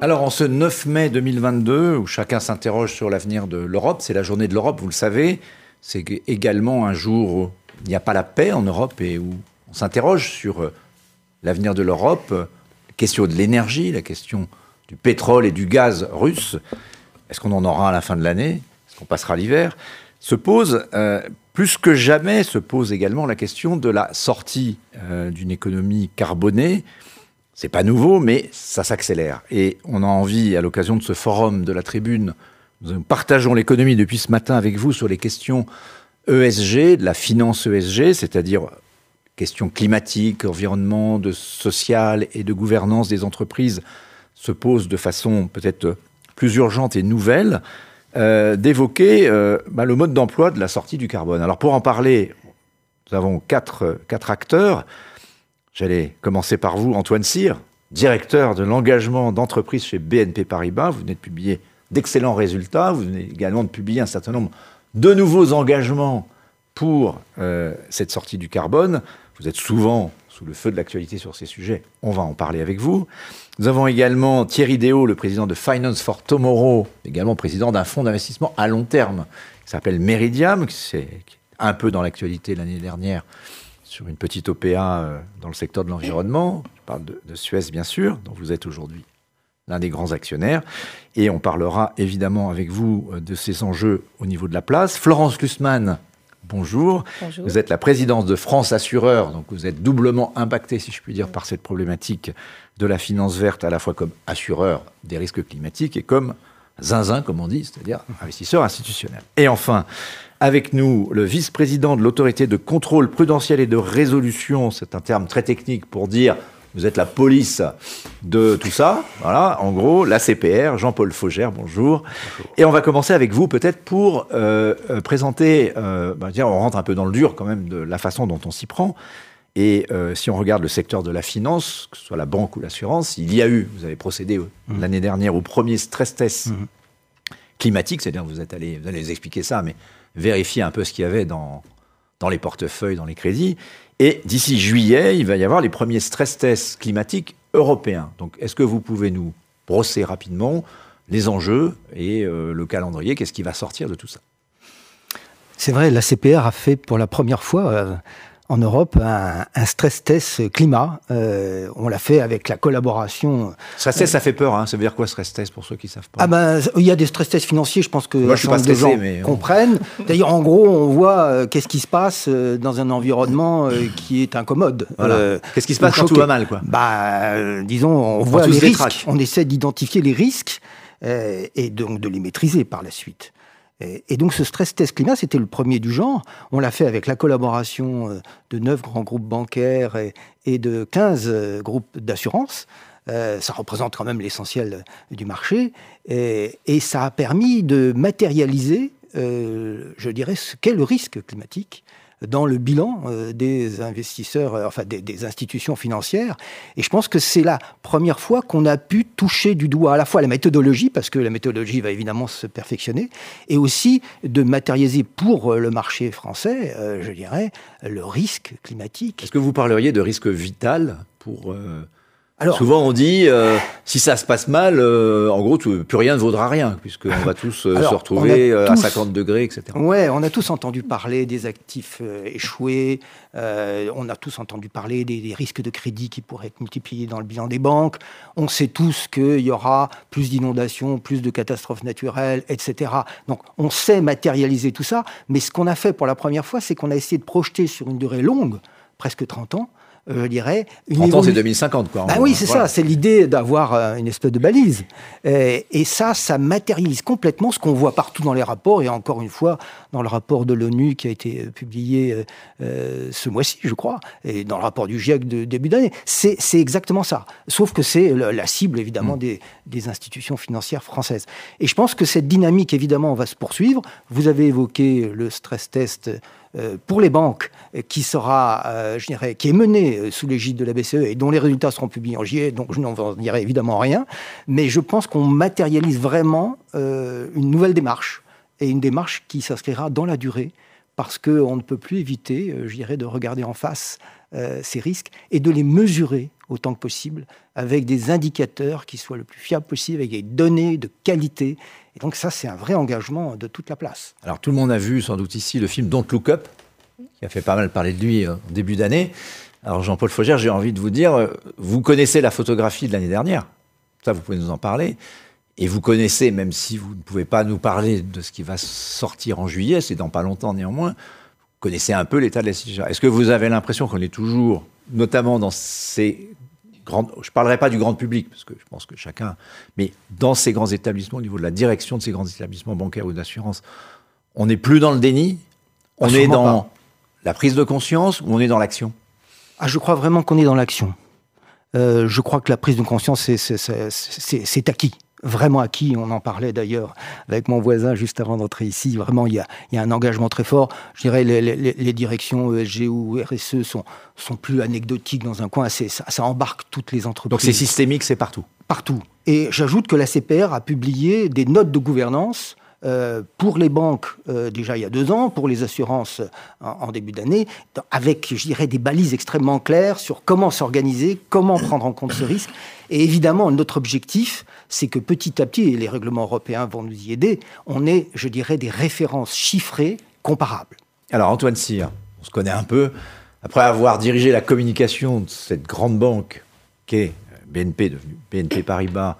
Alors en ce 9 mai 2022, où chacun s'interroge sur l'avenir de l'Europe, c'est la journée de l'Europe, vous le savez, c'est également un jour où il n'y a pas la paix en Europe et où on s'interroge sur euh, l'avenir de l'Europe, la question de l'énergie, la question du pétrole et du gaz russe. Est-ce qu'on en aura à la fin de l'année? Est-ce qu'on passera l'hiver? Se pose, euh, plus que jamais, se pose également la question de la sortie euh, d'une économie carbonée c'est pas nouveau, mais ça s'accélère. Et on a envie, à l'occasion de ce forum de la tribune, nous partageons l'économie depuis ce matin avec vous sur les questions ESG, de la finance ESG, c'est-à-dire questions climatiques, environnement, de social et de gouvernance des entreprises, se posent de façon peut-être plus urgente et nouvelle, euh, d'évoquer euh, bah, le mode d'emploi de la sortie du carbone. Alors pour en parler, nous avons quatre acteurs. J'allais commencer par vous, Antoine Cyr, directeur de l'engagement d'entreprise chez BNP Paribas. Vous venez de publier d'excellents résultats. Vous venez également de publier un certain nombre de nouveaux engagements pour euh, cette sortie du carbone. Vous êtes souvent sous le feu de l'actualité sur ces sujets. On va en parler avec vous. Nous avons également Thierry Déo, le président de Finance for Tomorrow, également président d'un fonds d'investissement à long terme qui s'appelle Meridiam, qui est un peu dans l'actualité l'année dernière sur une petite OPA euh, dans le secteur de l'environnement. Je parle de, Suez, bien sûr, dont vous êtes aujourd'hui l'un des grands actionnaires. Et on parlera évidemment avec vous euh, de ces enjeux au niveau de la place. Florence Lussmann, bonjour. bonjour. Vous êtes la présidente de France Assureur, donc vous êtes doublement impacté, si je puis dire, par cette problématique de la finance verte, à la fois comme assureur des risques climatiques et comme zinzin, comme on dit, c'est-à-dire investisseur institutionnel. Et enfin, avec nous, le vice-président de l'autorité de contrôle prudentiel et de résolution, c'est un terme très technique pour dire vous êtes la police de tout ça. Voilà, en gros, la CPR, Jean-Paul Faugère, bonjour. Et on va commencer avec vous, peut-être pour euh, euh, présenter, euh, bah, on rentre un peu dans le dur quand même de la façon dont on s'y prend. Et si on regarde le secteur de la finance, que ce soit la banque ou l'assurance, il y a eu, vous avez procédé mmh. l'année dernière au premier stress test mmh. climatique, c'est-à-dire vous êtes allé, vous allez expliquer ça, mais vérifier un peu ce qu'il y avait dans, dans les portefeuilles, dans les crédits. Et d'ici juillet, il va y avoir les premiers stress tests climatiques européens. Donc, est-ce que vous pouvez nous brosser rapidement les enjeux et euh, le calendrier? Qu'est-ce qui va sortir de tout ça? C'est vrai, la CPR a fait pour la première fois euh, en Europe un, stress test climat. Euh, on l'a fait avec la collaboration. Stress test, ça fait peur. Hein. Ça veut dire quoi stress test pour ceux qui savent pas? Ah ben, il y a des stress tests financiers. Je pense que Moi, je suis pas stressé, gens mais comprennent. D'ailleurs, en gros, on voit euh, qu'est-ce qui se passe euh, dans un environnement qui est incommode. qu'est-ce qui se passe quand tout va mal, quoi? Bah, disons, on, voit les risques. On essaie d'identifier les risques et donc de les maîtriser par la suite. Et, donc ce stress test climat, c'était le premier du genre. On l'a fait avec la collaboration euh, de neuf grands groupes bancaires et, de 15 euh, groupes d'assurance. Euh, ça représente quand même l'essentiel du marché. Et, ça a permis de matérialiser, je dirais, ce qu'est le risque climatique dans le bilan euh, des investisseurs, euh, enfin des, institutions financières. Et je pense que c'est la première fois qu'on a pu toucher du doigt à la fois la méthodologie, parce que la méthodologie va évidemment se perfectionner, et aussi de matérialiser pour euh, le marché français, je dirais, le risque climatique. Est-ce que vous parleriez de risque vital pour Souvent on dit euh, si ça se passe mal, euh, en gros plus rien ne vaudra rien puisqu'on va tous euh, se retrouver à 50 degrés, etc. Ouais, on a tous entendu parler des actifs échoués, on a tous entendu parler des, risques de crédit qui pourraient être multipliés dans le bilan des banques. On sait tous qu'il y aura plus d'inondations, plus de catastrophes naturelles, etc. Donc on sait matérialiser tout ça, mais ce qu'on a fait pour la première fois, c'est qu'on a essayé de projeter sur une durée longue, presque 30 ans, je dirais. Une 30 ans, c'est 2050, quoi. Bah oui, c'est ça, c'est l'idée d'avoir euh, une espèce de balise. Et, ça, ça matérialise complètement ce qu'on voit partout dans les rapports, et encore une fois, dans le rapport de l'ONU qui a été euh, publié ce mois-ci, je crois, et dans le rapport du GIEC de début d'année. C'est exactement ça. Sauf que c'est la cible, évidemment, mm. des, des, institutions financières françaises. Et je pense que cette dynamique, évidemment, va se poursuivre. Vous avez évoqué le stress test euh, pour les banques, qui sera, euh, je dirais, qui est menée euh, sous l'égide de la BCE et dont les résultats seront publiés en juillet, donc je n'en dirai évidemment rien. Mais je pense qu'on matérialise vraiment une nouvelle démarche et une démarche qui s'inscrira dans la durée parce qu'on ne peut plus éviter, je dirais, de regarder en face ces risques et de les mesurer autant que possible, avec des indicateurs qui soient le plus fiables possible, avec des données de qualité. Et donc ça, c'est un vrai engagement de toute la place. Alors tout le monde a vu sans doute ici le film Don't Look Up, qui a fait pas mal parler de lui euh, au début d'année. Alors Jean-Paul Faugère, j'ai envie de vous dire, euh, vous connaissez la photographie de l'année dernière, ça vous pouvez nous en parler, et vous connaissez, même si vous ne pouvez pas nous parler de ce qui va sortir en juillet, c'est dans pas longtemps néanmoins, connaissez un peu l'état de la situation. Est-ce que vous avez l'impression qu'on est toujours, notamment dans ces grandes, je ne parlerai pas du grand public, parce que je pense que chacun, mais dans ces grands établissements, au niveau de la direction de ces grands établissements bancaires ou d'assurance, on n'est plus dans le déni, on est dans la prise de conscience ou on est dans l'action? Ah, Je crois vraiment qu'on est dans l'action. Euh, je crois que la prise de conscience, c'est acquis vraiment acquis. On en parlait d'ailleurs avec mon voisin juste avant d'entrer ici. Vraiment, il y, a, un engagement très fort. Je dirais les, les, directions ESG ou RSE sont, sont plus anecdotiques dans un coin. Ça, ça embarque toutes les entreprises. Donc c'est systémique, c'est partout Partout. Et j'ajoute que la CPR a publié des notes de gouvernance euh, pour les banques, euh, déjà il y a deux ans, pour les assurances en, début d'année, avec, je dirais, des balises extrêmement claires sur comment s'organiser, comment prendre en compte ce risque. Et évidemment, notre objectif, c'est que petit à petit, et les règlements européens vont nous y aider, on ait, je dirais, des références chiffrées comparables. Alors Antoine Cyr, on se connaît un peu. Après avoir dirigé la communication de cette grande banque qu'est BNP, devenue BNP Paribas,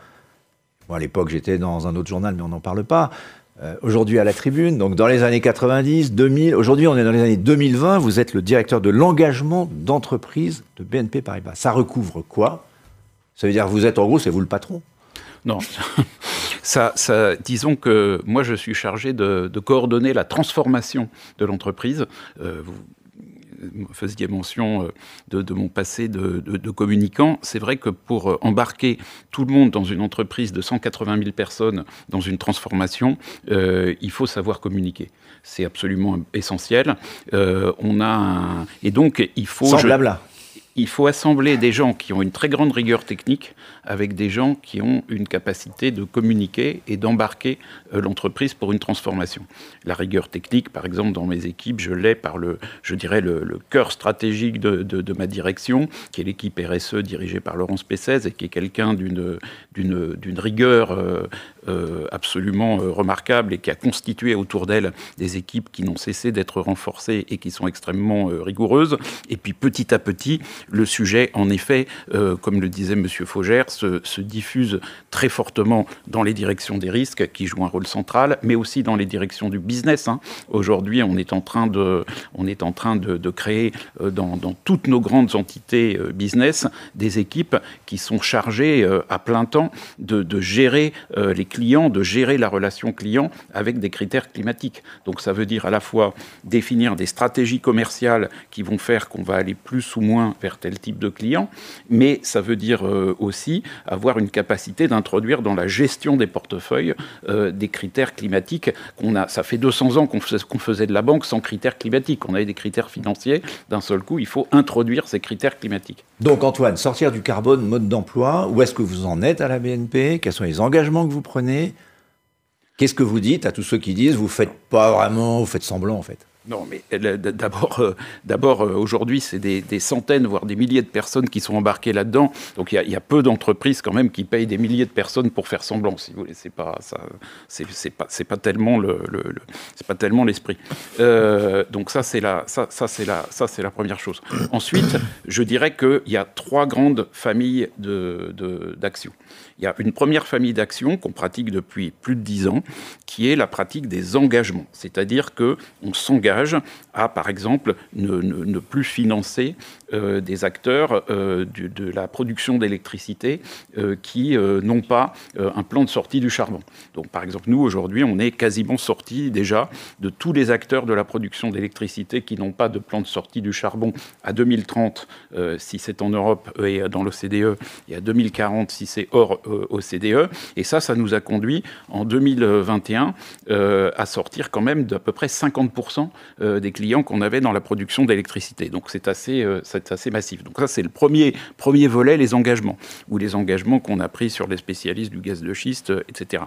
Moi, à l'époque, j'étais dans un autre journal, mais on n'en parle pas. Euh, aujourd'hui à la tribune. Donc dans les années 90, 2000, aujourd'hui on est dans les années 2020, vous êtes le directeur de l'engagement d'entreprise de BNP Paribas. Ça recouvre quoi? Ça veut dire que vous êtes en gros, c'est vous le patron? Non. Ça, disons que moi, je suis chargé de, coordonner la transformation de l'entreprise. Euh, faisiez mention euh, de, mon passé de, communicant, c'est vrai que pour euh, embarquer tout le monde dans une entreprise de 180 000 personnes dans une transformation, euh, il faut savoir communiquer. C'est absolument essentiel. on a un... et donc il faut. Sans blabla il faut assembler des gens qui ont une très grande rigueur technique avec des gens qui ont une capacité de communiquer et d'embarquer euh, l'entreprise pour une transformation. La rigueur technique, par exemple, dans mes équipes, je l'ai par le, je dirais, le, cœur stratégique de, ma direction, qui est l'équipe RSE dirigée par Laurence Pessez et qui est quelqu'un d'une, rigueur euh, absolument remarquable et qui a constitué autour d'elle des équipes qui n'ont cessé d'être renforcées et qui sont extrêmement rigoureuses. Et puis petit à petit, le sujet, en effet, euh, comme le disait M. Faugère, se, diffuse très fortement dans les directions des risques, qui jouent un rôle central, mais aussi dans les directions du business. Hein. Aujourd'hui, on est en train de, on est en train de, créer euh, dans, toutes nos grandes entités euh, business des équipes qui sont chargées à plein temps de, de gérer les de gérer la relation client avec des critères climatiques. Donc ça veut dire à la fois définir des stratégies commerciales qui vont faire qu'on va aller plus ou moins vers tel type de client, mais ça veut dire euh, aussi avoir une capacité d'introduire dans la gestion des portefeuilles euh, des critères climatiques qu'on a. Ça fait 200 ans qu'on faisait, faisait, de la banque sans critères climatiques. On avait des critères financiers. D'un seul coup, il faut introduire ces critères climatiques. Donc Antoine, sortir du carbone, mode d'emploi, où est-ce que vous en êtes à la BNP Quels sont les engagements que vous prenez? Qu'est-ce que vous dites à tous ceux qui disent vous faites pas vraiment, vous faites semblant en fait? Non, mais euh, d'abord, euh, d'abord euh, aujourd'hui, c'est des, centaines, voire des milliers de personnes qui sont embarquées là-dedans. Donc il y, a peu d'entreprises quand même qui payent des milliers de personnes pour faire semblant, si vous voulez. C'est pas ça, c'est pas, tellement le, c'est pas tellement l'esprit. donc ça, c'est la, ça c'est la, ça c'est la première chose. Ensuite, je dirais qu'il y a trois grandes familles de d'actions. Il y a une première famille d'actions qu'on pratique depuis plus de dix ans, qui est la pratique des engagements. C'est-à-dire que on s'engage à, par exemple, ne, plus financer euh, des acteurs euh, de la production d'électricité euh, qui n'ont pas un plan de sortie du charbon. Donc, par exemple, nous, aujourd'hui, on est quasiment sorti déjà de tous les acteurs de la production d'électricité qui n'ont pas de plan de sortie du charbon à 2030, si c'est en Europe et dans l'OCDE, et à 2040, si c'est hors OCDE. Et ça, ça nous a conduit en 2021 à sortir quand même d'à peu près 50% des clients qu'on avait dans la production d'électricité. Donc, c'est assez, assez massif. Donc ça, c'est le premier, premier volet, les engagements, ou les engagements qu'on a pris sur les spécialistes du gaz de schiste, etc.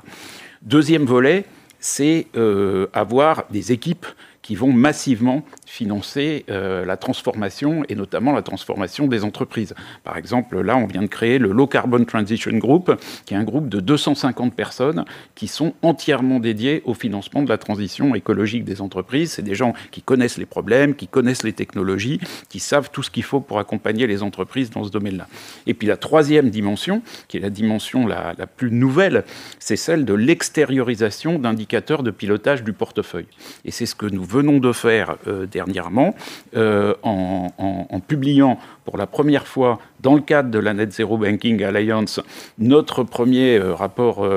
Deuxième volet, c'est euh, avoir des équipes qui vont massivement financer euh, la transformation et notamment la transformation des entreprises. Par exemple, là, on vient de créer le Low Carbon Transition Group, qui est un groupe de 250 personnes qui sont entièrement dédiées au financement de la transition écologique des entreprises. C'est des gens qui connaissent les problèmes, qui connaissent les technologies, qui savent tout ce qu'il faut pour accompagner les entreprises dans ce domaine-là. Et puis la troisième dimension, qui est la dimension la, la plus nouvelle, c'est celle de l'extériorisation d'indicateurs de pilotage du portefeuille. Et c'est ce que nous venons de faire euh, dernièrement euh, en, en, publiant pour la première fois dans le cadre de la Net Zero Banking Alliance notre premier euh, rapport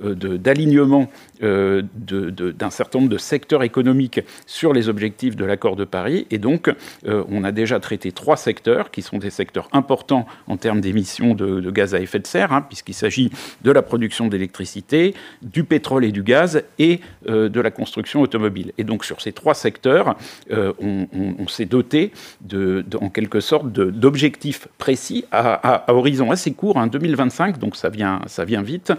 d'alignement d'un certain nombre de secteurs économiques sur les objectifs de l'accord de Paris. Et donc, on a déjà traité trois secteurs qui sont des secteurs importants en termes d'émissions de, gaz à effet de serre, hein, puisqu'il s'agit de la production d'électricité, du pétrole et du gaz et de la construction automobile. Et donc, sur ces trois secteurs, euh, on, s'est doté, en quelque sorte, d'objectifs précis à, horizon assez court, hein, 2025, donc ça vient, ça vient vite,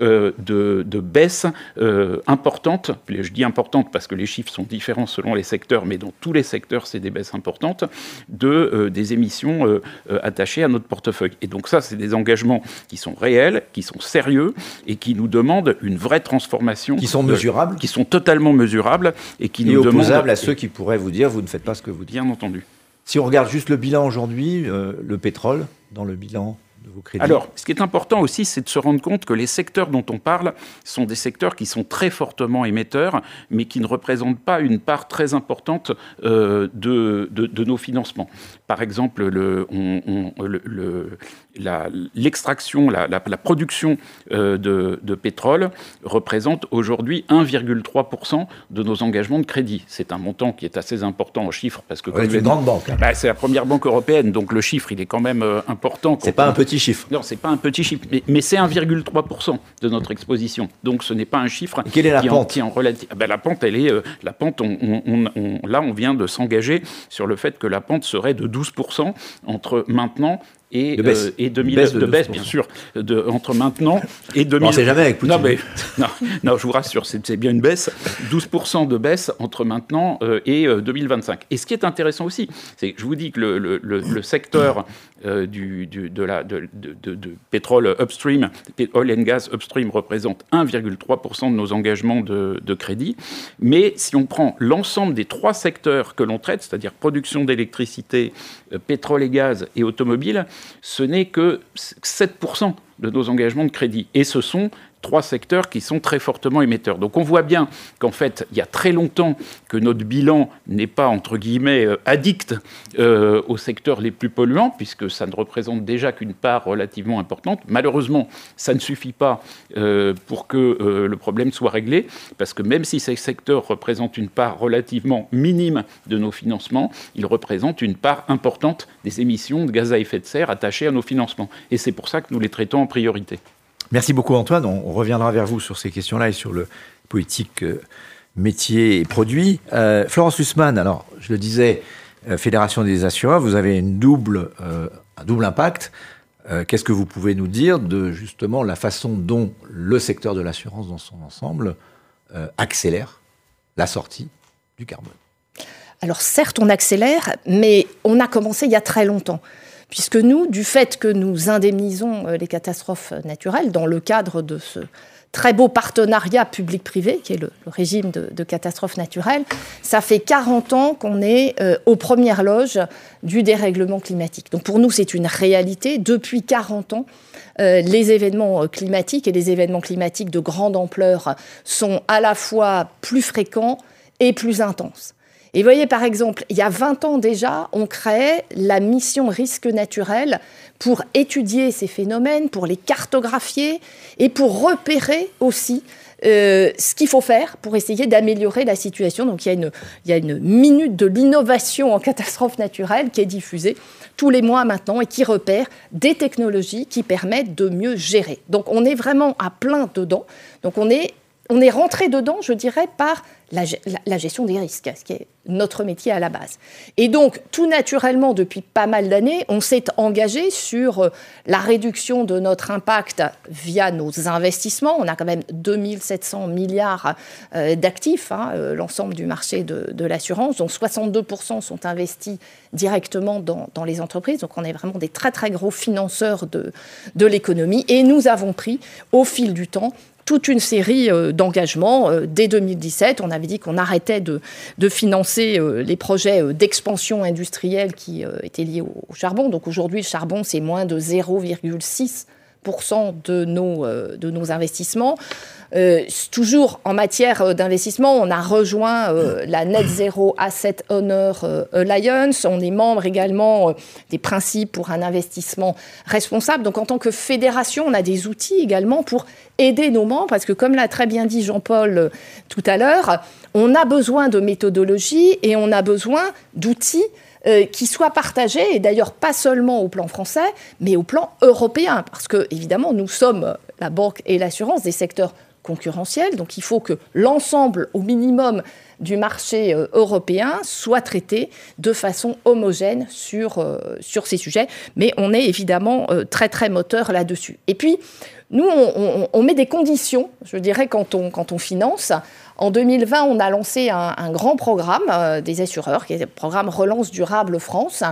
euh, de, de baisse euh, importante. Je dis importante parce que les chiffres sont différents selon les secteurs, mais dans tous les secteurs, c'est des baisses importantes de, des émissions attachées à notre portefeuille. Et donc ça, c'est des engagements qui sont réels, qui sont sérieux et qui nous demandent une vraie transformation. Qui sont mesurables Qui sont totalement mesurables et qui nous demandent à ceux qui pourraient vous dire vous ne faites pas ce que vous dites. Bien entendu. Si on regarde juste le bilan aujourd'hui, euh, le pétrole dans le bilan vos crédits. Alors, ce qui est important aussi, c'est de se rendre compte que les secteurs dont on parle sont des secteurs qui sont très fortement émetteurs, mais qui ne représentent pas une part très importante euh, de, de, nos financements. Par exemple, le, on, le, l'extraction, la, la, la, production euh, de, de, pétrole représente aujourd'hui 1,3% de nos engagements de crédit. C'est un montant qui est assez important en chiffres parce que c'est une grande banque. Hein. Bah, c'est la première banque européenne, donc le chiffre il est quand même euh, important. C'est pas un petit chiffre. Non, c'est pas un petit chiffre, mais, mais c'est 1,3% de notre exposition. Donc ce n'est pas un chiffre. Et quelle est la pente en, relative. Ah, bah, la pente, elle est euh, la pente. On, on, on, là, on vient de s'engager sur le fait que la pente serait de 12% entre maintenant et, de baisse, euh, et 2000, baisse, de, baisse bien sûr, de, entre maintenant et 2000. On sait jamais avec Poutine. Non, mais, non, non, je vous rassure, c'est bien une baisse, 12% de baisse entre maintenant euh, et 2025. Euh, et ce qui est intéressant aussi, c'est que je vous dis que le, le, le secteur euh, du, du, de, la, de, de, pétrole upstream, oil and gas upstream représente 1,3% de nos engagements de, crédit. Mais si on prend l'ensemble des trois secteurs que l'on traite, c'est-à-dire production d'électricité, euh, pétrole et gaz et automobile, ce n'est que 7% de nos engagements de crédit. Et ce sont trois secteurs qui sont très fortement émetteurs. Donc on voit bien qu'en fait, il y a très longtemps que notre bilan n'est pas, entre guillemets, euh, addict euh, aux secteurs les plus polluants, puisque ça ne représente déjà qu'une part relativement importante. Malheureusement, ça ne suffit pas euh, pour que le problème soit réglé, parce que même si ces secteurs représentent une part relativement minime de nos financements, ils représentent une part importante des émissions de gaz à effet de serre attachées à nos financements. Et c'est pour ça que nous les traitons en priorité. Merci beaucoup Antoine. On reviendra vers vous sur ces questions-là et sur le politique euh, métier et produit. Euh, Florence Lussmann, alors je le disais, euh, Fédération des assureurs, vous avez une double, un double impact. Qu'est-ce que vous pouvez nous dire de justement la façon dont le secteur de l'assurance dans son ensemble accélère la sortie du carbone? Alors certes, on accélère, mais on a commencé il y a très longtemps puisque nous, du fait que nous indemnisons euh, les catastrophes naturelles dans le cadre de ce très beau partenariat public-privé, qui est le, régime de, catastrophes naturelles, ça fait 40 ans qu'on est euh, aux premières loges du dérèglement climatique. Donc pour nous, c'est une réalité. Depuis 40 ans, euh, les événements climatiques et les événements climatiques de grande ampleur sont à la fois plus fréquents et plus intenses. Et vous voyez, par exemple, il y a 20 ans déjà, on créait la mission risque naturel pour étudier ces phénomènes, pour les cartographier et pour repérer aussi euh, ce qu'il faut faire pour essayer d'améliorer la situation. Donc il y, a une, il y a une minute de l'innovation en catastrophe naturelle qui est diffusée tous les mois maintenant et qui repère des technologies qui permettent de mieux gérer. Donc on est vraiment à plein dedans. Donc on est on est rentré dedans, je dirais, par la, gestion des risques, ce qui est notre métier à la base. Et donc, tout naturellement, depuis pas mal d'années, on s'est engagé sur euh, la réduction de notre impact via nos investissements. On a quand même 2700 milliards euh, d'actifs, hein, euh, l'ensemble du marché de, l'assurance, dont 62% sont investis directement dans, les entreprises. Donc, on est vraiment des très, très gros financeurs de l'économie. Et nous avons pris, au fil du temps, toute une série euh, d'engagements. Euh, dès 2017, on avait dit qu'on arrêtait de, financer euh, les projets d'expansion industrielle qui étaient liés au, charbon. Donc aujourd'hui, le charbon, c'est moins de 0,6 de nos, de nos investissements. Euh, toujours en matière euh, d'investissement, on a rejoint euh, la Net Zero Asset Owner Alliance. On est membre également des principes pour un investissement responsable. Donc, en tant que fédération, on a des outils également pour aider nos membres, parce que comme l'a très bien dit Jean-Paul tout à l'heure, on a besoin de méthodologie et on a besoin d'outils qui soient partagés, et d'ailleurs pas seulement au plan français, mais au plan européen, parce que évidemment nous sommes la banque et l'assurance des secteurs concurrentielle. Donc il faut que l'ensemble, au minimum, du marché euh, européen soit traité de façon homogène sur, euh, ces sujets. Mais on est évidemment euh, très très moteur là-dessus. Et puis, nous, on, met des conditions, je dirais, quand on, finance. En 2020, on a lancé un, grand programme des assureurs, qui est le programme Relance Durable France.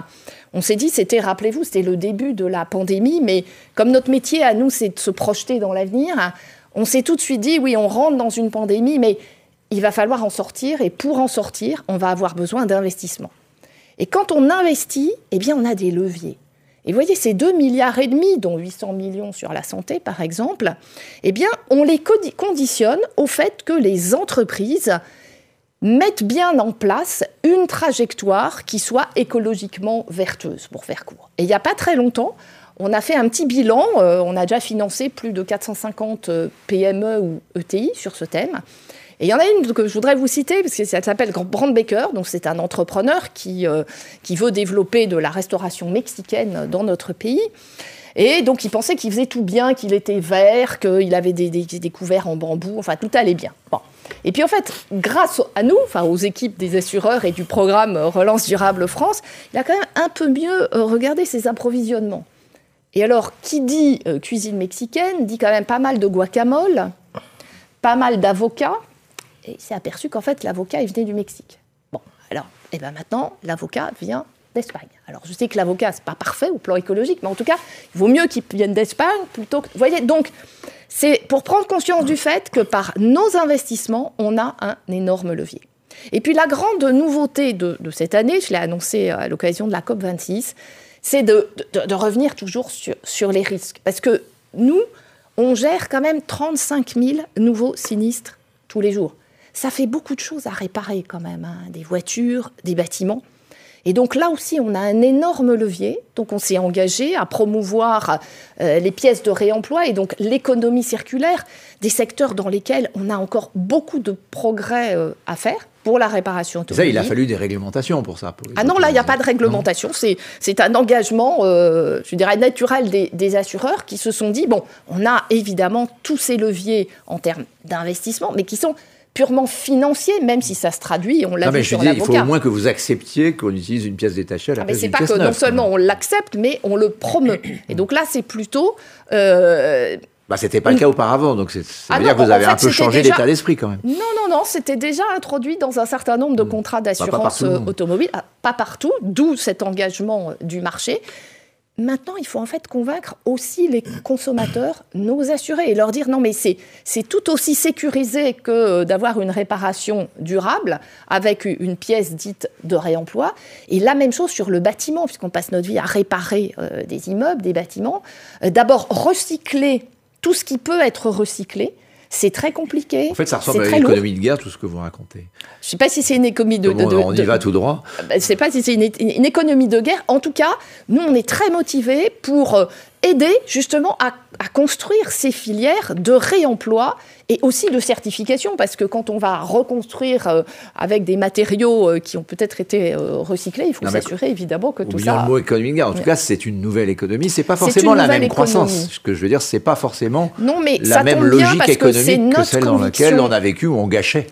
On s'est dit, c'était, rappelez-vous, c'était le début de la pandémie, mais comme notre métier à nous, c'est de se projeter dans l'avenir, on s'est tout de suite dit, oui, on rentre dans une pandémie, mais il va falloir en sortir, et pour en sortir, on va avoir besoin d'investissement. Et quand on investit, eh bien, on a des leviers. Et vous voyez, ces 2 milliards et demi, dont 800 millions sur la santé, par exemple, eh bien, on les conditionne au fait que les entreprises mettent bien en place une trajectoire qui soit écologiquement vertueuse, pour faire court. Et il n'y a pas très longtemps, on a fait un petit bilan, euh, on a déjà financé plus de 450 euh, PME ou ETI sur ce thème. Et il y en a une que je voudrais vous citer, parce que ça s'appelle Brand Baker, donc c'est un entrepreneur qui, euh, qui veut développer de la restauration mexicaine dans notre pays. Et donc il pensait qu'il faisait tout bien, qu'il était vert, qu'il avait des, couverts en bambou, enfin tout allait bien. Et puis en fait, grâce à nous, enfin aux équipes des assureurs et du programme Relance Durable France, il a quand même un peu mieux regardé ses approvisionnements. Et alors, qui dit euh, cuisine mexicaine dit quand même pas mal de guacamole, pas mal d'avocats. Et il s'est aperçu qu'en fait, l'avocat, il venait du Mexique. Bon, alors, et eh ben maintenant, l'avocat vient d'Espagne. Alors, je sais que l'avocat, c'est pas parfait au plan écologique, mais en tout cas, il vaut mieux qu'il vienne d'Espagne plutôt que. Vous voyez, donc, c'est pour prendre conscience du fait que par nos investissements, on a un énorme levier. Et puis, la grande nouveauté de, cette année, je l'ai annoncé à l'occasion de la COP26, c'est de, revenir toujours sur, les risques. Parce que nous, on gère quand même 35 000 nouveaux sinistres tous les jours. Ça fait beaucoup de choses à réparer quand même, hein. des voitures, des bâtiments. Et donc là aussi, on a un énorme levier. Donc on s'est engagé à promouvoir euh, les pièces de réemploi et donc l'économie circulaire, des secteurs dans lesquels on a encore beaucoup de progrès euh, à faire pour la réparation automobile. Ça, il a fallu des réglementations pour ça. ah non, là, il n'y a pas de réglementation. C'est un engagement, euh, je dirais, naturel des, des, assureurs qui se sont dit, bon, on a évidemment tous ces leviers en termes d'investissement, mais qui sont purement financiers, même si ça se traduit, on l'a vu sur l'avocat. Il faut au moins que vous acceptiez qu'on utilise une pièce détachée à la ah, place C'est pas que non seulement on l'accepte, mais on le promeut. Et donc là, c'est plutôt... Euh, bah, c'était pas le cas auparavant, donc ça ah veut dire que vous avez un peu changé l'état d'esprit quand même. Non, non, non, c'était déjà introduit dans un certain nombre de hmm. contrats bah, d'assurance automobile, ah, pas partout, d'où cet engagement du marché. Maintenant, il faut en fait convaincre aussi les consommateurs, nos assurés, et leur dire non, mais c'est tout aussi sécurisé que d'avoir une réparation durable avec une pièce dite de réemploi. Et la même chose sur le bâtiment, puisqu'on passe notre vie à réparer euh, des immeubles, des bâtiments. Euh, d'abord, recycler tout ce qui peut être recyclé. C'est très compliqué. En fait, ça ressemble à une économie de guerre, tout ce que vous racontez. Je ne sais pas si c'est une économie de, On y va tout droit. Je ne sais pas si c'est une, économie de guerre. En tout cas, nous, on est très motivés pour euh, aider justement à, construire ces filières de réemploi et aussi de certification, parce que quand on va reconstruire euh, avec des matériaux euh, qui ont peut-être été euh, recyclés, il faut s'assurer évidemment que tout ça. le mot économique. En tout cas, c'est une nouvelle économie. C'est pas forcément la même croissance. Ce que je veux dire, c'est pas forcément non, mais la même logique économique que, celle dans laquelle on a vécu où on gâchait.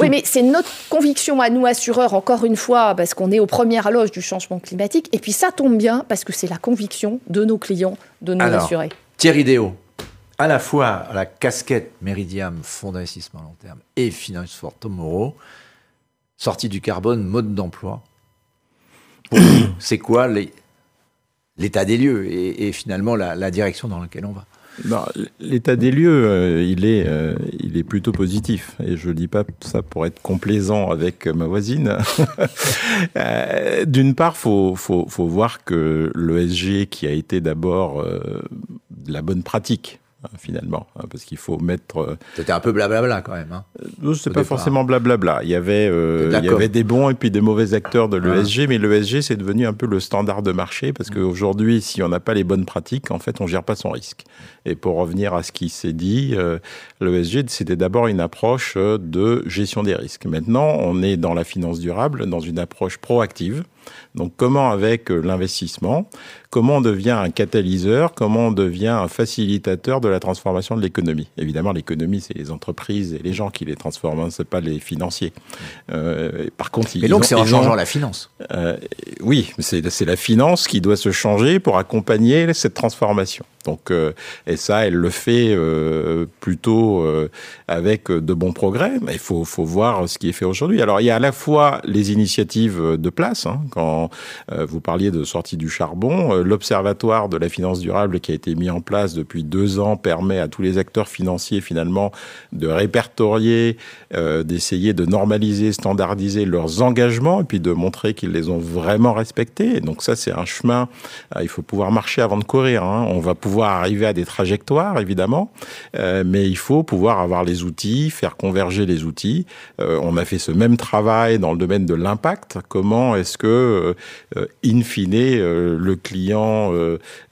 Oui, mais c'est notre conviction à nous, assureurs, encore une fois, parce qu'on est aux premières loges du changement climatique. Et puis ça tombe bien, parce que c'est la conviction de nos clients, de nos assurés. Thierry Déo, à la fois la casquette Meridiam, fonds d'investissement à long terme, et Finance for Tomorrow, sortie du carbone, mode d'emploi. c'est quoi l'état des lieux et, finalement la direction dans laquelle on va? L'état des lieux, euh, il, est, euh, il est plutôt positif. Et je ne dis pas ça pour être complaisant avec ma voisine. Euh, d'une part, faut, faut, faut, voir que l'ESG, qui a été d'abord la bonne pratique, finalement, hein, parce qu'il faut mettre. Euh, C'était un peu blablabla quand même. Hein, euh, c'est pas forcément blablabla. Il y avait, euh, il y avait des bons et puis des mauvais acteurs de l'ESG, mais l'ESG c'est devenu un peu le standard de marché parce qu'aujourd'hui, si on n'a pas les bonnes pratiques, en fait, on gère pas son risque. Et pour revenir à ce qui s'est dit, l'ESG c'était d'abord une approche de gestion des risques. Maintenant, on est dans la finance durable, dans une approche proactive. Donc comment avec euh, l'investissement, comment on devient un catalyseur, comment on devient un facilitateur de la transformation de l'économie? Évidemment, l'économie, c'est les entreprises et les gens qui les transforment, hein, c'est pas les financiers. Euh, par contre, ils, donc c'est en changeant la finance. Euh, oui, c'est la finance qui doit se changer pour accompagner cette transformation. Donc, euh, et ça, elle le fait euh, plutôt euh, avec de bons progrès. Mais il faut, faut, voir ce qui est fait aujourd'hui. Alors, il y a à la fois les initiatives de place. Hein, quand vous parliez de sortie du charbon, l'observatoire de la finance durable qui a été mis en place depuis deux ans permet à tous les acteurs financiers finalement de répertorier, d'essayer de normaliser, standardiser leurs engagements et puis de montrer qu'ils les ont vraiment respectés. donc ça, c'est un chemin. il faut pouvoir marcher avant de courir. Hein. On va pouvoir pouvoir arriver à des trajectoires, évidemment, euh, mais il faut pouvoir avoir les outils, faire converger les outils. Euh, on a fait ce même travail dans le domaine de l'impact. Comment est-ce que, euh, in fine, le client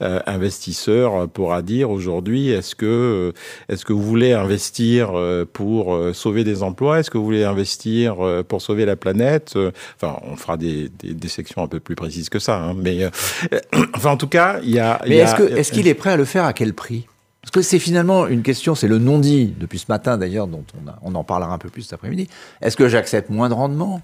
investisseur pourra dire aujourd'hui, est-ce que, est-ce que vous voulez investir pour sauver des emplois? Est-ce que vous voulez investir pour sauver la planète? Enfin, on fera des, des, sections un peu plus précises que ça, hein, mais enfin, en tout cas, il y a. Mais est-ce qu'il est prêt à le faire à quel prix? Parce que c'est finalement une question, c'est le non-dit depuis ce matin d'ailleurs, dont on, en parlera un peu plus cet après-midi. Est-ce que j'accepte moins de rendement,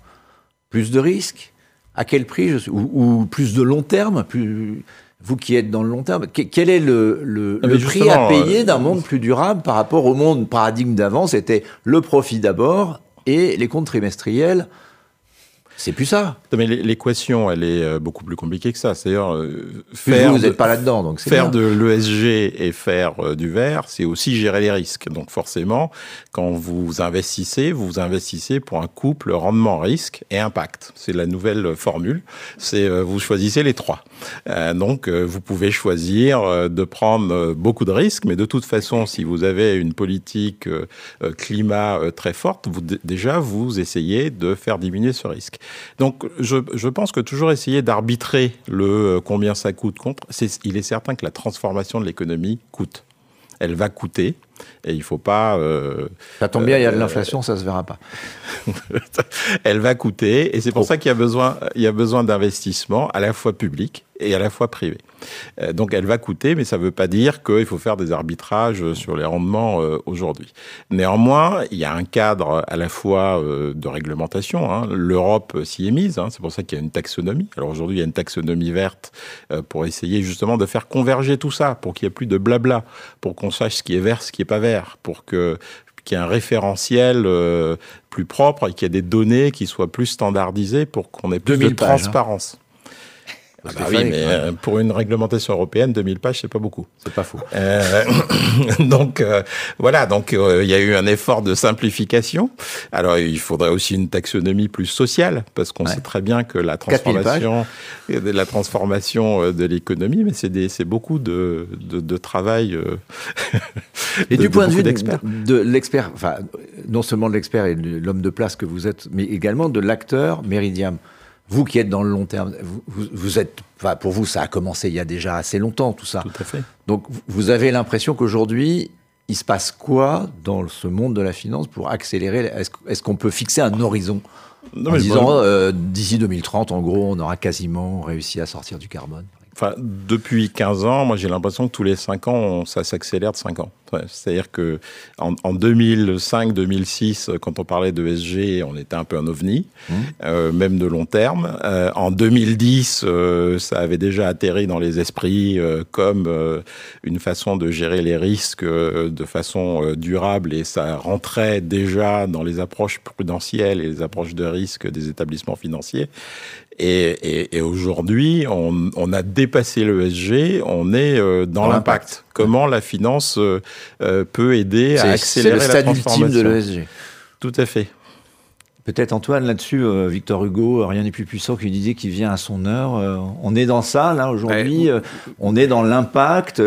plus de risques? À quel prix? Je suis, ou, plus de long terme? Plus, Vous qui êtes dans le long terme, quel est le, ah, prix à payer d'un monde plus durable par rapport au monde paradigme d'avant? C'était le profit d'abord et les comptes trimestriels c'est plus ça. mais l'équation, elle est euh, beaucoup plus compliquée que ça. C'est-à-dire euh, faire. Vous n'êtes pas là-dedans, donc faire de l'ESG et faire euh, du vert, c'est aussi gérer les risques. Donc forcément, quand vous investissez, vous investissez pour un couple rendement-risque et impact. C'est la nouvelle formule. C'est vous choisissez les trois. donc vous pouvez choisir de prendre beaucoup de risques, mais de toute façon, si vous avez une politique climat très forte, vous déjà vous essayez de faire diminuer ce risque. Donc je, pense que toujours essayer d'arbitrer le euh, combien ça coûte contre, il est certain que la transformation de l'économie coûte. Elle va coûter. Et il faut pas. Euh, ça tombe bien, il y a de euh, l'inflation, ça se verra pas. elle va coûter, et c'est pour ça qu'il y a besoin, il y a besoin d'investissements à la fois publics et à la fois privés. Euh, donc elle va coûter, mais ça ne veut pas dire qu'il faut faire des arbitrages sur les rendements aujourd'hui. Néanmoins, il y a un cadre à la fois de réglementation. Hein. L'Europe s'y est mise, hein. c'est pour ça qu'il y a une taxonomie. Alors aujourd'hui, il y a une taxonomie verte pour essayer justement de faire converger tout ça, pour qu'il n'y ait plus de blabla, pour qu'on sache ce qui est vert, ce qui est pas vert, pour que qu'il y ait un référentiel euh, plus propre et qu'il y ait des données qui soient plus standardisées pour qu'on ait plus de hein. Ah bah oui, mais euh, pour une réglementation européenne, 2000 pages, c'est pas beaucoup. C'est pas faux. Euh, donc euh, voilà, donc il y a eu un effort de simplification. Alors il faudrait aussi une taxonomie plus sociale, parce qu'on sait très bien que la transformation, la transformation de l'économie, mais c'est beaucoup de, de, travail. et du point de vue de l'expert, enfin non seulement de l'expert et de l'homme de place que vous êtes, mais également de l'acteur Meridiam. Vous qui êtes dans le long terme, vous, êtes, enfin, pour vous, ça a commencé il y a déjà assez longtemps, tout ça. Tout à fait. Donc, vous avez l'impression qu'aujourd'hui, il se passe quoi dans ce monde de la finance pour accélérer Est-ce qu'on peut fixer un horizon en disant, euh, d'ici 2030, en gros, on aura quasiment réussi à sortir du carbone? Enfin, depuis 15 ans, moi j'ai l'impression que tous les 5 ans, ça s'accélère de 5 ans. C'est-à-dire que en, 2005-2006, quand on parlait de SG, on était un peu un ovni, mmh. euh, même de long terme. Euh, en 2010, euh, ça avait déjà atterri dans les esprits comme une façon de gérer les risques de façon durable et ça rentrait déjà dans les approches prudentielles et les approches de risque des établissements financiers. Et, aujourd'hui, on, a dépassé l'ESG, on est euh, dans l'impact. Comment la finance euh, euh, peut aider à accélérer la transformation C'est le stade ultime de l'ESG. Tout à fait. Peut-être Antoine là-dessus, Victor Hugo, rien n'est plus puissant qu'il disait qu'il vient à son heure. on est dans ça là aujourd'hui. on est dans l'impact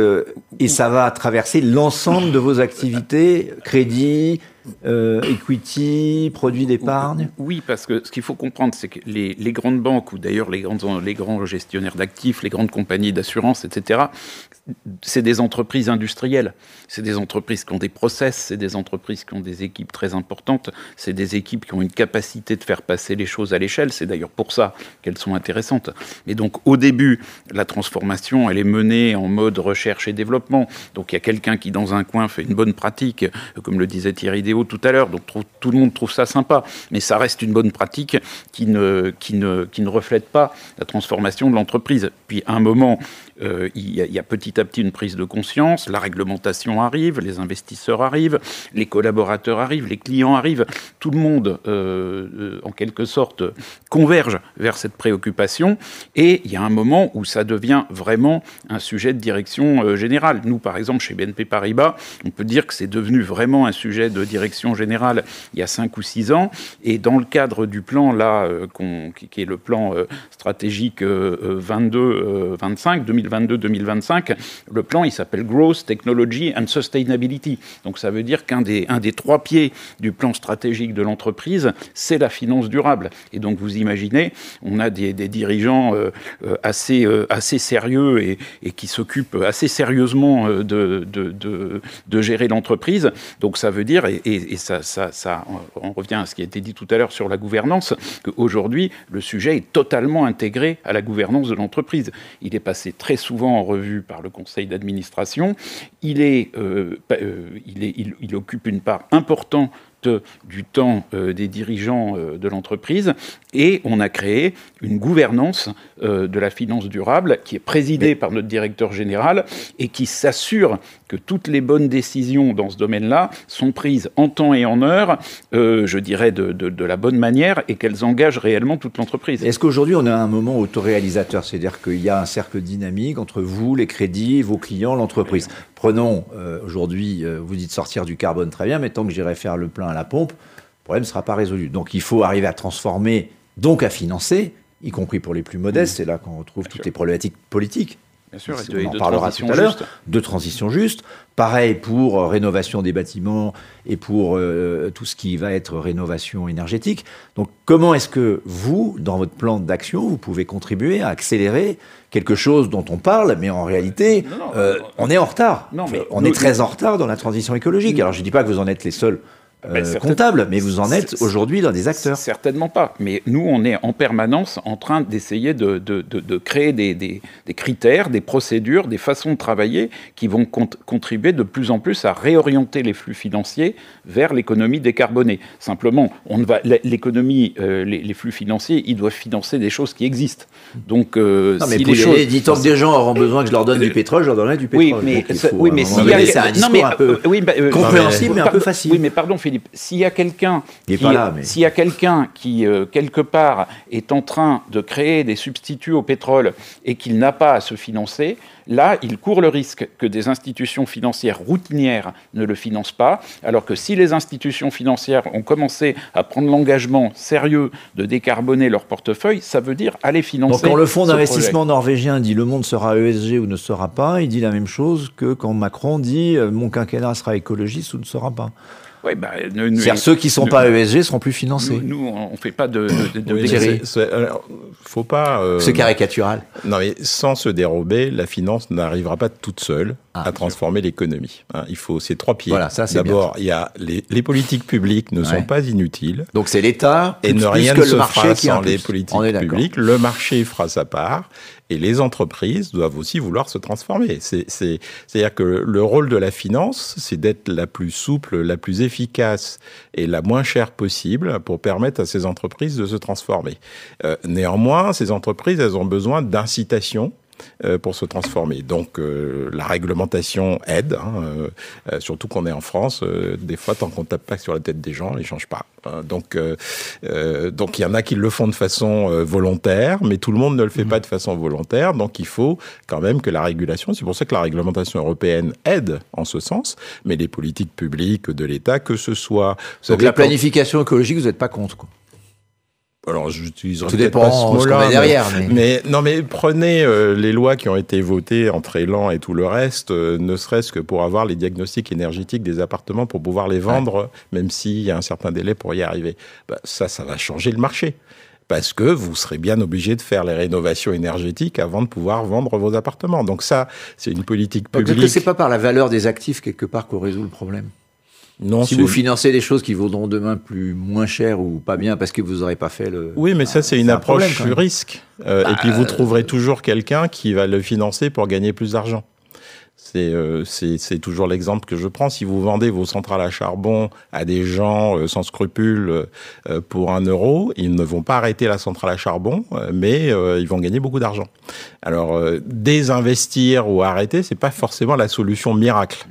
et ça va traverser l'ensemble de vos activités, crédit, euh, equity, produits d'épargne Oui, parce que ce qu'il faut comprendre, c'est que les, grandes banques, ou d'ailleurs les, grands gestionnaires d'actifs, les grandes compagnies d'assurance, etc., c'est des entreprises industrielles. C'est des entreprises qui ont des process, c'est des entreprises qui ont des équipes très importantes, c'est des équipes qui ont une capacité de faire passer les choses à l'échelle. C'est d'ailleurs pour ça qu'elles sont intéressantes. Mais donc, au début, la transformation, elle est menée en mode recherche et développement. Donc, il y a quelqu'un qui, dans un coin, fait une bonne pratique, comme le disait Thierry Déo tout à l'heure. Donc, tout le monde trouve ça sympa. Mais ça reste une bonne pratique qui ne, qui ne, qui ne reflète pas la transformation de l'entreprise. Puis, à un moment, il, y a, petit à petit une prise de conscience, la réglementation arrive, les investisseurs arrivent, les collaborateurs arrivent, les clients arrivent, tout le monde, euh, euh, en quelque sorte, converge vers cette préoccupation, et il y a un moment où ça devient vraiment un sujet de direction générale. Nous, par exemple, chez BNP Paribas, on peut dire que c'est devenu vraiment un sujet de direction générale il y a cinq ou six ans, et dans le cadre du plan, là, qui est le plan stratégique 22-25, 2020, 2022-2025, le plan, il s'appelle Growth, Technology and Sustainability. Donc ça veut dire qu'un des, un des trois pieds du plan stratégique de l'entreprise, c'est la finance durable. Et donc vous imaginez, on a des, dirigeants euh, euh, assez, euh, assez sérieux et, qui s'occupent assez sérieusement de, de, de, gérer l'entreprise. Donc ça veut dire, et, et ça, ça, ça, on revient à ce qui a été dit tout à l'heure sur la gouvernance, qu'aujourd'hui, le sujet est totalement intégré à la gouvernance de l'entreprise. Il est passé très souvent en revue par le conseil d'administration. Il, est, euh, euh, il, occupe une part importante du temps euh, des dirigeants de l'entreprise. Et on a créé une gouvernance de la finance durable qui est présidée par notre directeur général et qui s'assure que toutes les bonnes décisions dans ce domaine-là sont prises en temps et en heure, je dirais de, de, la bonne manière et qu'elles engagent réellement toute l'entreprise. Est-ce qu'aujourd'hui on a un moment autoréalisateur, c'est-à-dire qu'il y a un cercle dynamique entre vous, les crédits, vos clients, l'entreprise. Prenons euh, aujourd'hui, euh, vous dites sortir du carbone très bien, mais tant que j'irai faire le plein à la pompe, le problème ne sera pas résolu. Donc il faut arriver à transformer, donc à financer, y compris pour les plus modestes. C'est là qu'on retrouve toutes les problématiques politiques. Bien sûr, et de, on en parlera tout à l'heure, de transition juste. Pareil pour euh, rénovation des bâtiments et pour euh, tout ce qui va être rénovation énergétique. Donc comment est-ce que vous, dans votre plan d'action, vous pouvez contribuer à accélérer quelque chose dont on parle, mais en réalité, euh, on est en retard. Non, mais on est très en retard dans la transition écologique. Alors je ne dis pas que vous en êtes les seuls euh, ben, comptable, mais vous en êtes aujourd'hui dans des acteurs. Certainement pas. Mais nous, on est en permanence en train d'essayer de, de, de, créer des, des, des, critères, des procédures, des façons de travailler qui vont contribuer de plus en plus à réorienter les flux financiers vers l'économie décarbonée. Simplement, on va l'économie, euh, les, flux financiers, ils doivent financer des choses qui existent. Donc, euh, non, mais si les choses, dit tant que des gens auront besoin que je leur donne du pétrole, je leur donnerai du pétrole. Oui, mais, oui, mais s'il y a un discours un peu bah, compréhensible, mais un peu facile. Oui, mais pardon, Philippe, s'il y a quelqu'un qui, s'il y a quelqu'un qui euh, quelque part est en train de créer des substituts au pétrole et qu'il n'a pas à se financer, Là, il court le risque que des institutions financières routinières ne le financent pas, alors que si les institutions financières ont commencé à prendre l'engagement sérieux de décarboner leur portefeuille, ça veut dire aller financer. Donc quand le fonds d'investissement norvégien dit le monde sera ESG ou ne sera pas, il dit la même chose que quand Macron dit euh, mon quinquennat sera écologiste ou ne sera pas. Oui, bah, ceux qui ne sont pas ESG seront plus financés. Nous, on ne fait pas de, de, de faut pas. Euh, c'est caricatural. Non, mais sans se dérober, la finance n'arrivera pas toute seule ah, à transformer l'économie. Hein. il faut ces trois pieds. Voilà, ça c'est D'abord, il y a les, les, politiques publiques ne sont pas inutiles. Donc c'est l'État et ne rien ne se fera sans les politiques publiques. Le marché fera sa part et les entreprises doivent aussi vouloir se transformer. C'est-à-dire que le rôle de la finance, c'est d'être la plus souple, la plus efficace et la moins chère possible pour permettre à ces entreprises de se transformer. Euh, néanmoins, ces entreprises, elles ont besoin d'incitation euh, pour se transformer. Donc euh, la réglementation aide, hein, euh, surtout qu'on est en France. des fois, tant qu'on tape pas sur la tête des gens, ils changent pas. Hein. donc donc il y en a qui le font de façon volontaire, mais tout le monde ne le fait mmh. pas de façon volontaire. Donc il faut quand même que la régulation. C'est pour ça que la réglementation européenne aide en ce sens, mais les politiques publiques de l'État, que ce soit. Donc la planification écologique, vous n'êtes pas contre quoi alors j'utiliserai peut-être pas ce mot-là, derrière, mais... non, mais prenez euh, les lois qui ont été votées entre Elan et tout le reste, euh, ne serait-ce que pour avoir les diagnostics énergétiques des appartements pour pouvoir les vendre, même s'il y a un certain délai pour y arriver. Bah, ça, ça va changer le marché. Parce que vous serez bien obligé de faire les rénovations énergétiques avant de pouvoir vendre vos appartements. Donc ça, c'est une politique publique. Est-ce que c'est pas par la valeur des actifs quelque part qu'on résout le problème? Non, si vous financez des choses qui vaudront demain plus moins cher ou pas bien parce que vous n'aurez pas fait le. Oui, mais ça c'est une approche sur risque. Euh, et puis vous bah, trouverez toujours quelqu'un qui va le financer pour gagner plus d'argent. Euh, c'est toujours l'exemple que je prends. Si vous vendez vos centrales à charbon à des gens euh, sans scrupules euh, pour un euro, ils ne vont pas arrêter la centrale à charbon, mais ils vont gagner beaucoup d'argent. Alors, désinvestir ou arrêter, c'est pas forcément la solution miracle.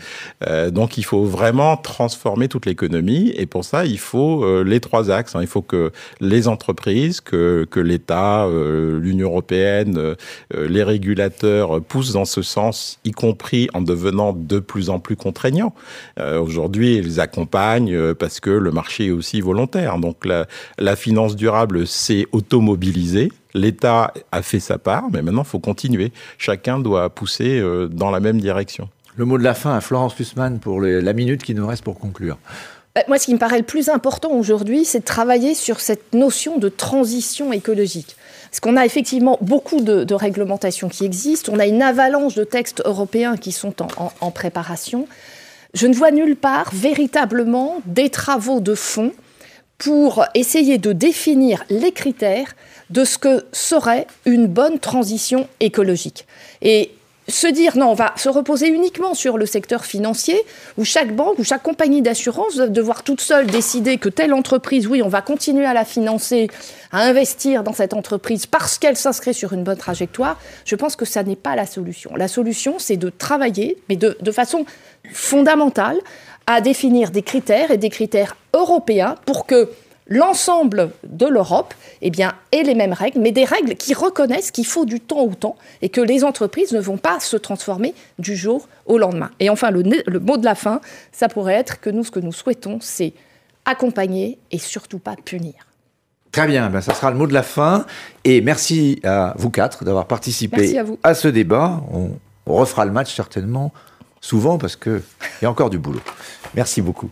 donc, il faut vraiment transformer toute l'économie, et pour ça, il faut les trois axes. Hein. Il faut que les entreprises, que, que l'État, l'Union européenne, les régulateurs poussent dans ce sens, y compris en devenant de plus en plus contraignant. Euh, aujourd'hui, ils accompagnent euh, parce que le marché est aussi volontaire. Donc la, la finance durable s'est automobilisée. L'État a fait sa part, mais maintenant, il faut continuer. Chacun doit pousser euh, dans la même direction. Le mot de la fin à Florence Lussmann pour la minute qui nous reste pour conclure. Moi, ce qui me paraît le plus important aujourd'hui, c'est de travailler sur cette notion de transition écologique. Parce qu'on a effectivement beaucoup de, réglementations qui existent, on a une avalanche de textes européens qui sont en, préparation. Je ne vois nulle part véritablement des travaux de fond pour essayer de définir les critères de ce que serait une bonne transition écologique. Se dire non, on va se reposer uniquement sur le secteur financier, où chaque banque ou chaque compagnie d'assurance doit devoir toute seule décider que telle entreprise, oui, on va continuer à la financer, à investir dans cette entreprise parce qu'elle s'inscrit sur une bonne trajectoire, je pense que ça n'est pas la solution. La solution, c'est de travailler, mais de, de façon fondamentale, à définir des critères et des critères européens pour que l'ensemble de l'Europe eh bien, ait les mêmes règles, mais des règles qui reconnaissent qu'il faut du temps au temps et que les entreprises ne vont pas se transformer du jour au lendemain. Et enfin, le, mot de la fin, ça pourrait être que nous, ce que nous souhaitons, c'est accompagner et surtout pas punir. Très bien, ben ça sera le mot de la fin. Et merci à vous quatre d'avoir participé à, ce débat. On, on refera le match certainement souvent parce qu'il y a encore du boulot. Merci beaucoup.